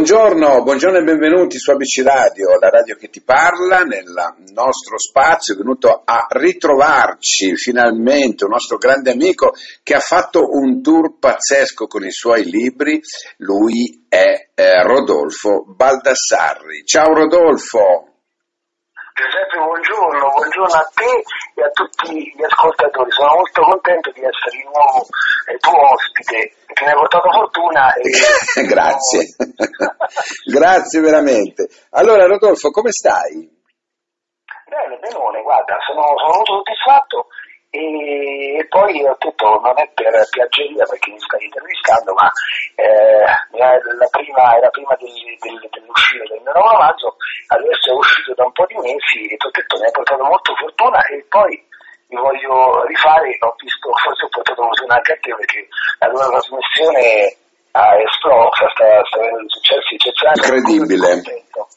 Buongiorno, buongiorno e benvenuti su ABC Radio, la radio che ti parla, nel nostro spazio è venuto a ritrovarci finalmente un nostro grande amico che ha fatto un tour pazzesco con i suoi libri, lui è eh, Rodolfo Baldassarri. Ciao Rodolfo! Giuseppe, buongiorno, buongiorno a te e a tutti gli ascoltatori. Sono molto contento di essere di nuovo eh, tuo ospite, che mi hai portato fortuna. E... Grazie, grazie veramente. Allora Rodolfo, come stai? Bene, benone, guarda, sono, sono molto soddisfatto e, e, poi ho detto non è per piaggeria perché mi stai intervistando, ma eh, la prima, era prima del, del, dell'uscita del mio nuovo romanzo, adesso è uscito da un po' di mesi e ti ho detto mi ha portato molto fortuna e poi mi voglio rifare, ho visto, forse ho portato fortuna anche a te perché la tua trasmissione ha esploso, sta, sta avendo successi eccezionali. Incredibile,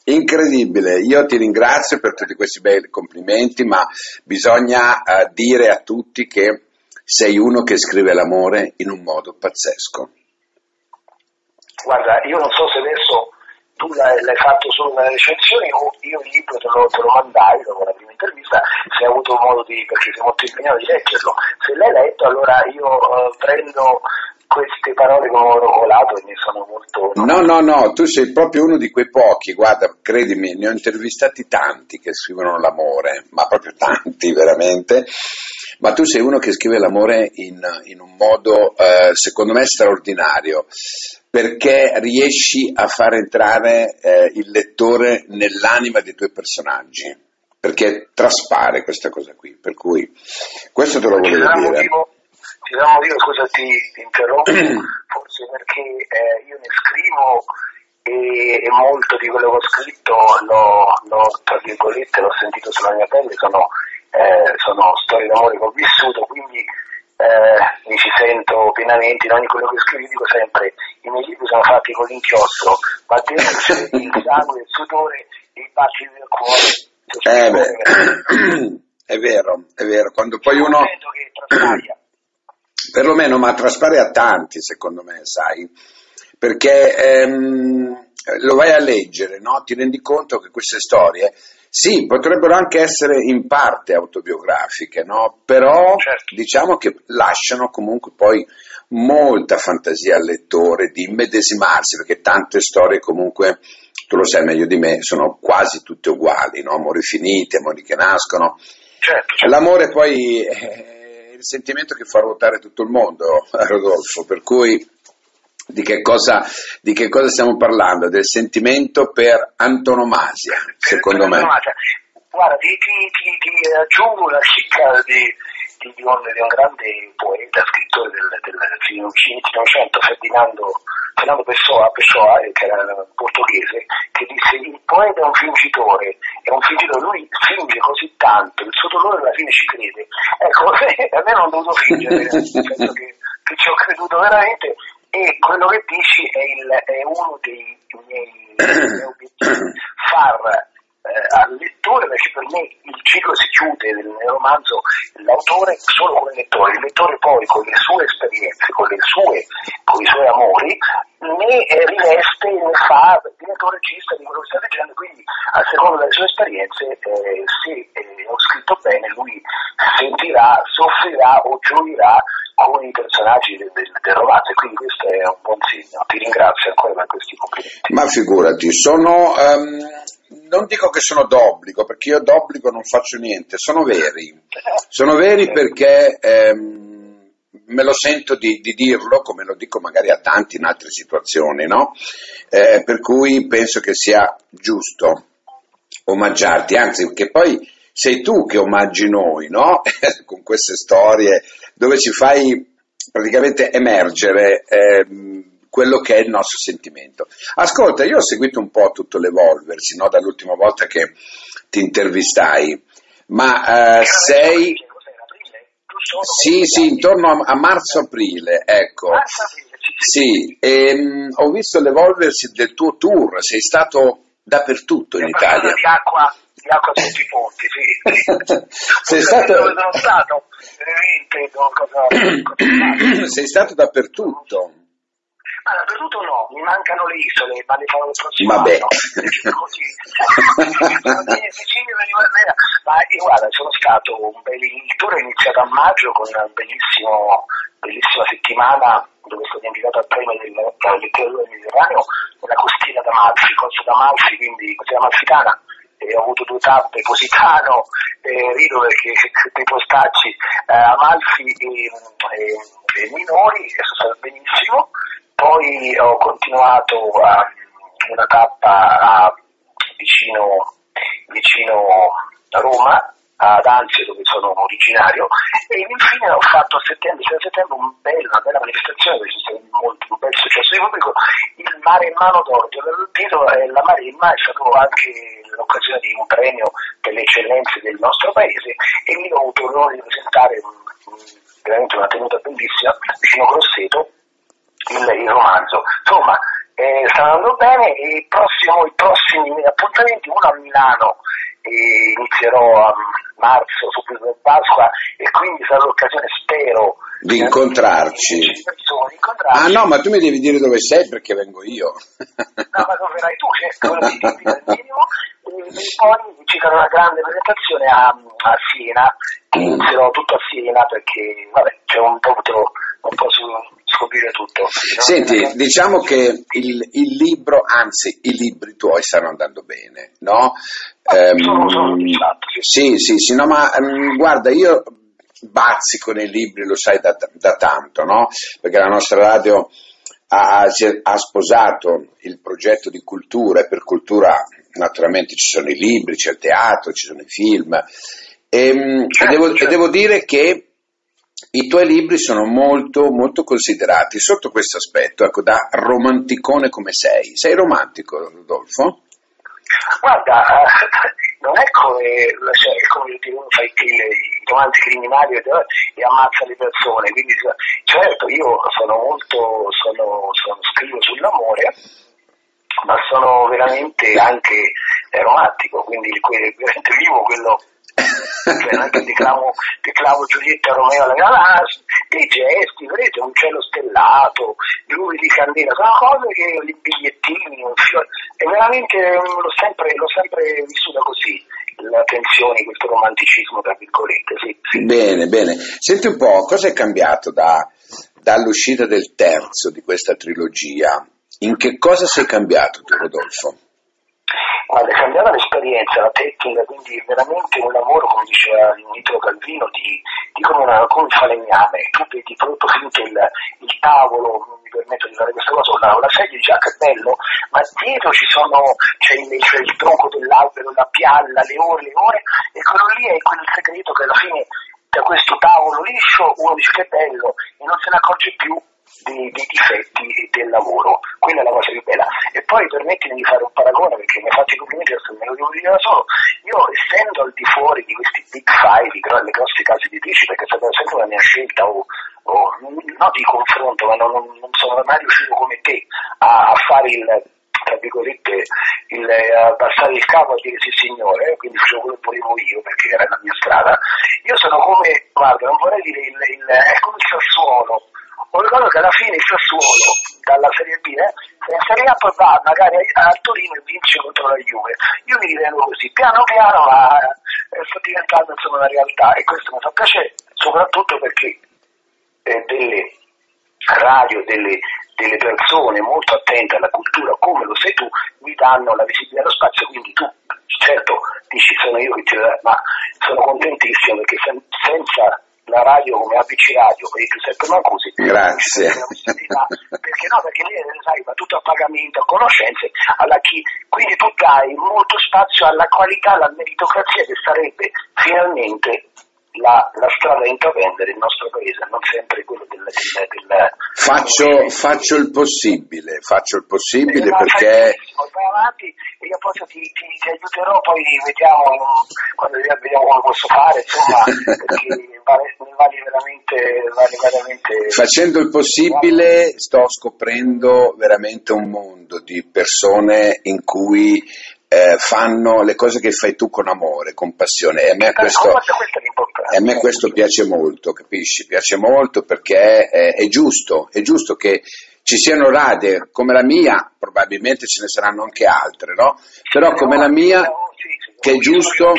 incredibile. Io ti ringrazio per tutti questi bei complimenti, ma bisogna uh, dire a tutti che sei uno che scrive l'amore in un modo pazzesco. Guarda, io non so se adesso tu l'hai, l'hai fatto solo nelle recensioni o io il libro te lo, te lo mandai dopo la prima intervista, se hai avuto modo di, perché sei molto impegnato di leggerlo, se l'hai letto allora io uh, prendo queste parole come oro colato e ne sono molto... No, no, no, tu sei proprio uno di quei pochi, guarda, credimi, ne ho intervistati tanti che scrivono l'amore, ma proprio tanti veramente, ma tu sei uno che scrive l'amore in, in un modo, eh, secondo me, straordinario, perché riesci a far entrare eh, il lettore nell'anima dei tuoi personaggi, perché traspare questa cosa qui, per cui questo te lo volevo dire. Motivo ti un motivo, scusa ti interrompo, forse perché eh, io ne scrivo e, e, molto di quello che ho scritto l'ho, l'ho, tra virgolette, l'ho sentito sulla mia pelle, sono, eh, sono storie d'amore che ho vissuto, quindi eh, mi ci sento pienamente in ogni quello che scrivo, dico sempre, i miei libri sono fatti con l'inchiostro, ma dentro c'è il sangue, il sudore e i baci del cuore. Eh beh, è vero, è vero, quando poi uno... Che perlomeno, ma traspare a tanti, secondo me, sai, perché ehm, lo vai a leggere, no? ti rendi conto che queste storie, sì, potrebbero anche essere in parte autobiografiche, no? però certo. diciamo che lasciano comunque poi molta fantasia al lettore di immedesimarsi, perché tante storie comunque, tu lo sai meglio di me, sono quasi tutte uguali, no? amori finiti, amori che nascono. Certo, certo. L'amore poi... Eh, il sentimento che fa ruotare tutto il mondo, Rodolfo, per cui di che, cosa, di che cosa stiamo parlando? Del sentimento per antonomasia, secondo me. Guarda, ti, ti, ti, ti aggiungo una chicca di, di, un, di, un, grande poeta, scrittore del, del, del Cinquecento, Ferdinando, Ferdinando Pessoa, Pessoa, eh, che era portoghese, che disse il poeta è un fingitore, è un fingitore, lui finge così tanto, il suo dolore alla fine ci crede. Ecco, a me non ho dovuto fingere, nel senso che, che ci ho creduto veramente e quello che dici è, il, è uno dei miei, miei obiettivi, far eh, al lettore, perché per me il ciclo si chiude nel romanzo, l'autore solo il lettore, il lettore poi con le sue esperienze, con, le sue, con i suoi amori, ne riveste, ne fa, diventa un regista di quello che sta leggendo, quindi a seconda delle sue esperienze, eh, se eh, ho scritto bene, lui sentirà, soffrirà o gioirà con i personaggi del, del, del romanzo quindi questo è un buon segno. Ti ringrazio ancora per questi complimenti. Ma figurati, sono... Um non dico che sono d'obbligo, perché io d'obbligo non faccio niente, sono veri. Sono veri perché ehm, me lo sento di, di, dirlo, come lo dico magari a tanti in altre situazioni, no? Eh, per cui penso che sia giusto omaggiarti, anzi che poi sei tu che omaggi noi, no? Con queste storie dove ci fai praticamente emergere. Ehm, quello che è il nostro sentimento. Ascolta, io ho seguito un po' tutto l'evolversi, no? dall'ultima volta che ti intervistai, ma uh, sei... Sì, sì, intorno a, marzo-aprile, ecco. Sì, e, um, ho visto l'evolversi del tuo tour, sei stato dappertutto in Italia. Di acqua, di acqua sotto i ponti, sì. sei stato... Sei stato dappertutto. Allora, perduto no, mi mancano le isole, ma le farò il prossimo Vabbè. anno. Così, ma io, guarda, sono stato un bel, il tour è iniziato a maggio con una bellissima settimana dove sono stato invitato al premio del, letteratura del Mediterraneo, nella costiera d'Amalfi, Corso d'Amalfi, quindi costiera amalfitana, e ho avuto due tappe, Positano, e rido perché dei postacci, eh, Amalfi e, e, e Minori, e sono stato benissimo, poi ho continuato a, una tappa a, vicino, vicino a Roma, ad Anzio dove sono originario. E infine ho fatto a settembre, a settembre un bel, una bella manifestazione perché c'è molto, un bel successo di pubblico, il Mare in Mano d'Oro, il titolo è La Mano, è stato anche l'occasione di un premio per le eccellenze del nostro paese e lì ho avuto l'onore di presentare un, veramente una tenuta bellissima vicino Grosseto il, il romanzo. Insomma, eh, sta andando bene e il prossimo, i prossimi appuntamenti, uno a Milano, e inizierò a marzo, subito dopo Pasqua, e quindi sarà l'occasione, spero, Di incontrarci. persone, incontrarci. Ah no, ma tu mi devi dire dove sei perché vengo io. No, ma dove verrai tu, certo. E poi ci sarà una grande presentazione a, a Siena, che inizierò tutto a Siena perché, vabbè, c'è un po', tutto. Senti, diciamo che il, il libro, anzi i libri tuoi stanno andando bene, no? Ehm, Sono- sono sì. sì, sì, no, ma ehm, guarda, io bazzico nei libri, lo sai da, da tanto, no? Perché la nostra radio ha, ha- sposato il progetto di cultura e per cultura naturalmente ci sono i libri, c'è il teatro, ci sono i film. Ehm, E, Certo, devo, e certo. devo dire che i tuoi libri sono molto, molto considerati sotto questo aspetto, ecco, da romanticone come sei. Sei romantico, Rodolfo? Guarda, eh, non è come, cioè, è come uno fa i, i romanzi criminali e, ammazza le persone, quindi certo io sono molto, sono, sono- scrivo sull'amore, ma sono veramente anche eh, romantico, quindi veramente vivo quello cioè non è che declamo, declamo Giulietta Romeo alla Galà, dei gesti, vedete, un cielo stellato, luci di candela, sono cose che i bigliettini, e veramente mm, l'ho sempre, l'ho sempre vissuta così, la tensione, questo romanticismo, tra virgolette, sì, sì. Bene, bene. Senti un po', cosa è cambiato da- dall'uscita del terzo di questa trilogia? In che cosa sei cambiato tu, Rodolfo? Guarda, è cambiata l'esperienza, la tecnica, quindi veramente un lavoro, come diceva Nitro Calvino, di, di come, una, come falegname. Tu vedi proprio finito il, il tavolo, mi permetto di fare questa cosa, la, la sedia dice ah che bello, ma dietro ci sono, c'è invece il tronco dell'albero, la pialla, le ore, le ore, e quello lì è quel segreto che alla fine da questo tavolo liscio uno dice che bello e non se ne accorge più dei, dei difetti del lavoro, quella è la cosa più bella. E poi permettimi di fare un paragone perché mi ha fatto i complimenti, adesso me lo devo dire da solo. Io essendo al di fuori di questi big five, le grosse case editrici, perché è stata sempre una mia scelta o, o non di confronto, ma non, non- sono mai riuscito come te a, a fare il tra virgolette, il, abbassare il capo e dire sì signore, quindi facevo quello che volevo io perché era la mia strada. Io sono come, guarda, non vorrei dire il, il, è come il Sassuolo, ricordo che alla fine il Sassuolo dalla Serie B eh, la Serie A va magari a, a Torino e vince contro la Juve. Io mi ritengo così. Piano piano ma eh, sta diventando insomma una realtà. E questo mi fa piacere soprattutto perché eh, delle radio, delle, delle persone molto attente alla cultura come lo sei tu mi danno la visibilità dello spazio. Quindi tu certo dici sono io che ti ma sono contentissimo perché sen- senza la radio come ABC Radio e Giuseppe Mancusi Grazie. perché no perché lì sai va tutto a pagamento a conoscenze alla chi quindi tu dai molto spazio alla qualità alla meritocrazia che sarebbe finalmente la, la strada da intraprendere il nostro paese non sempre quello del, del, del Faccio, faccio il possibile, faccio il possibile eh, perché... vai avanti e io poi ti, ti, ti aiuterò, poi vediamo quando vediamo come posso fare, insomma, perché vale, vale veramente, vale veramente Facendo il possibile sto scoprendo veramente un mondo di persone in cui eh, fanno le cose che fai tu con amore, con passione e a me Eh, questo, a me questo piace molto, capisci? Piace molto perché è, è giusto, è giusto che ci siano radie come la mia, probabilmente ce ne saranno anche altre, no? Però come la mia, che è giusto,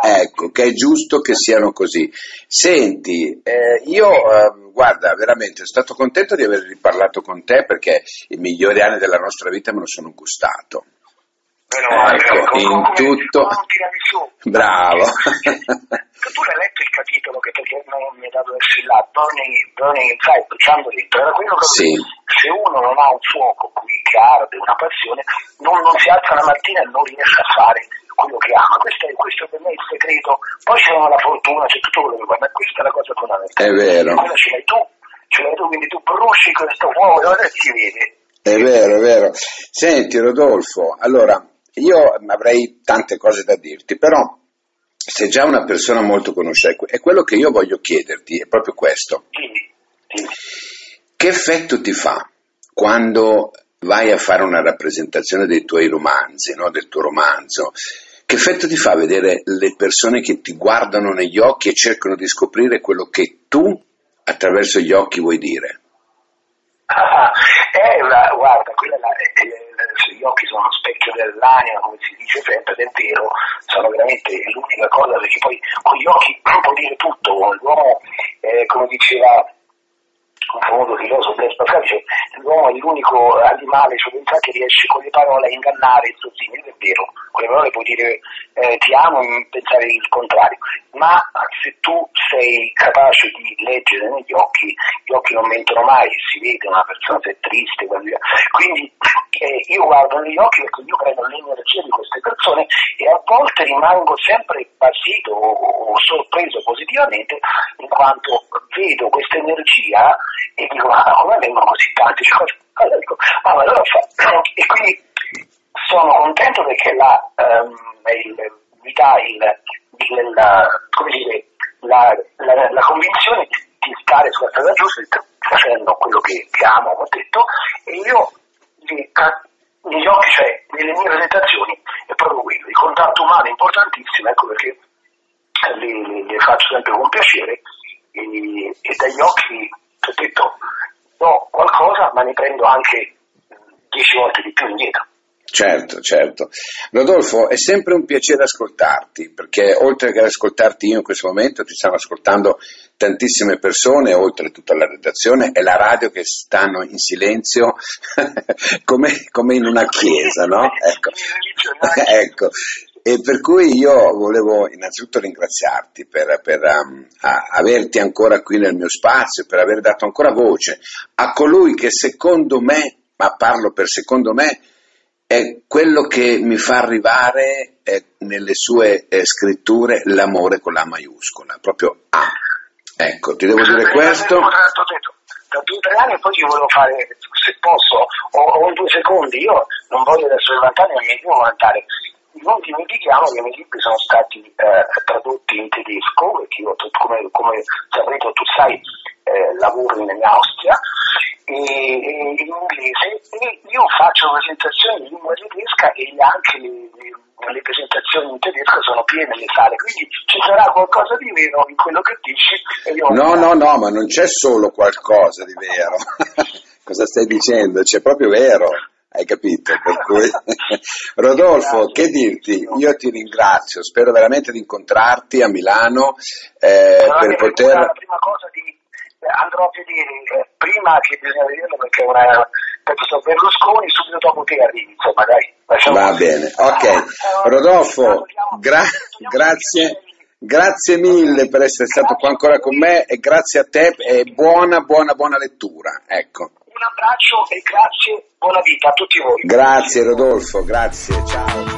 ecco, che è giusto che siano così. Senti, eh, io, eh, guarda, veramente, sono stato contento di aver riparlato con te perché i migliori anni della nostra vita me lo sono gustato. Però, ecco, come, in tutto... Bravo. tu l'hai letto il capitolo che perché non mi è dato del là, burning, burning inside, bruciando dentro, era quello che Sì. se uno non ha un fuoco qui che arde, una passione, non, non si alza la mattina e non riesce a fare quello che ama. Questo è, questo per me il segreto. Poi c'è la fortuna, c'è tutto quello che vuoi, ma questa è la cosa fondamentale. È vero. Quella ce l'hai tu, ce l'hai tu, quindi tu bruci questo fuoco e ora si vede. È vero, è vero. Senti Rodolfo, allora io avrei tante cose da dirti, però sei già una persona molto conosciuta e quello che io voglio chiederti è proprio questo. Che effetto ti fa quando vai a fare una rappresentazione dei tuoi romanzi, no? del tuo romanzo? Che effetto ti fa vedere le persone che ti guardano negli occhi e cercano di scoprire quello che tu attraverso gli occhi vuoi dire? Ah, eh, guarda, quella occhi sono uno specchio dell'anima, come si dice sempre, ed è vero, sono veramente l'unica cosa, perché poi con gli occhi può dire tutto, l'uomo, eh, come diceva un famoso filosofo Blaise Pascal, dice, l'uomo è l'unico animale su pensare che riesce con le parole a ingannare il suo è vero, con le parole puoi dire eh, ti amo e pensare il contrario, ma se tu sei capace di leggere negli occhi, gli occhi non mentono mai, si vede una persona se è triste, quindi eh, io guardo negli occhi perché io prendo l'energia di queste persone e a volte rimango sempre basito o, o sorpreso positivamente in quanto vedo questa energia e dico ma come vengono così tanti? Cioè, ma allora fa... e quindi sono contento perché la, ehm, il, mi dà il, il- la, come dire, la, la- la convinzione di stare sulla strada giusta, di sta- facendo quello che, che amo, ho detto, e io negli occhi, cioè nelle mie presentazioni, è proprio quello, il contatto umano è importantissimo, ecco perché le- le faccio sempre con piacere e, e dagli occhi ti ho detto do ne prendo anche dieci volte di più indietro. Certo, certo. Rodolfo, è sempre un piacere ascoltarti, perché oltre che ascoltarti io in questo momento, ti stanno ascoltando tantissime persone, oltre tutta la redazione e la radio che stanno in silenzio come, come in una chiesa, no? Ecco. ecco. E per cui io volevo innanzitutto ringraziarti per, per, um, a- averti ancora qui nel mio spazio, per aver dato ancora voce a colui che secondo me, ma parlo per secondo me, è quello che mi fa arrivare eh, nelle sue eh, scritture l'amore con la maiuscola, proprio A. Ecco, ti devo dire questo. Da due o tre anni poi io volevo fare, se posso, o, o in due secondi, io non voglio adesso vantarmi, ma mi devo vantare. Non dimentichiamo che i miei libri sono stati eh, tradotti in tedesco, perché io, come, come saprete, tu sai, eh, lavoro in Austria, e, e in inglese, e io faccio presentazioni in lingua tedesca e anche le, le- le presentazioni in tedesco sono piene le sale, quindi ci sarà qualcosa di vero in quello che dici. E io No, no, no, ma non c'è solo qualcosa di vero. Cosa stai dicendo? C'è proprio vero. Hai capito? Per cui... Rodolfo, che dirti? Io ti ringrazio, spero veramente di incontrarti a Milano eh, Però per poter... La prima cosa di eh, andrò a vedere prima che bisogna vederlo perché è una penso Berlusconi subito dopo te arrivi, insomma dai. facciamo Va bene, ok. Ah, Rodolfo, gra- grazie, grazie mille per essere stato qua ancora con me e grazie a te e buona, buona, buona lettura. Ecco. Un abbraccio e grazie, buona vita a tutti voi. Grazie Rodolfo, grazie, ciao.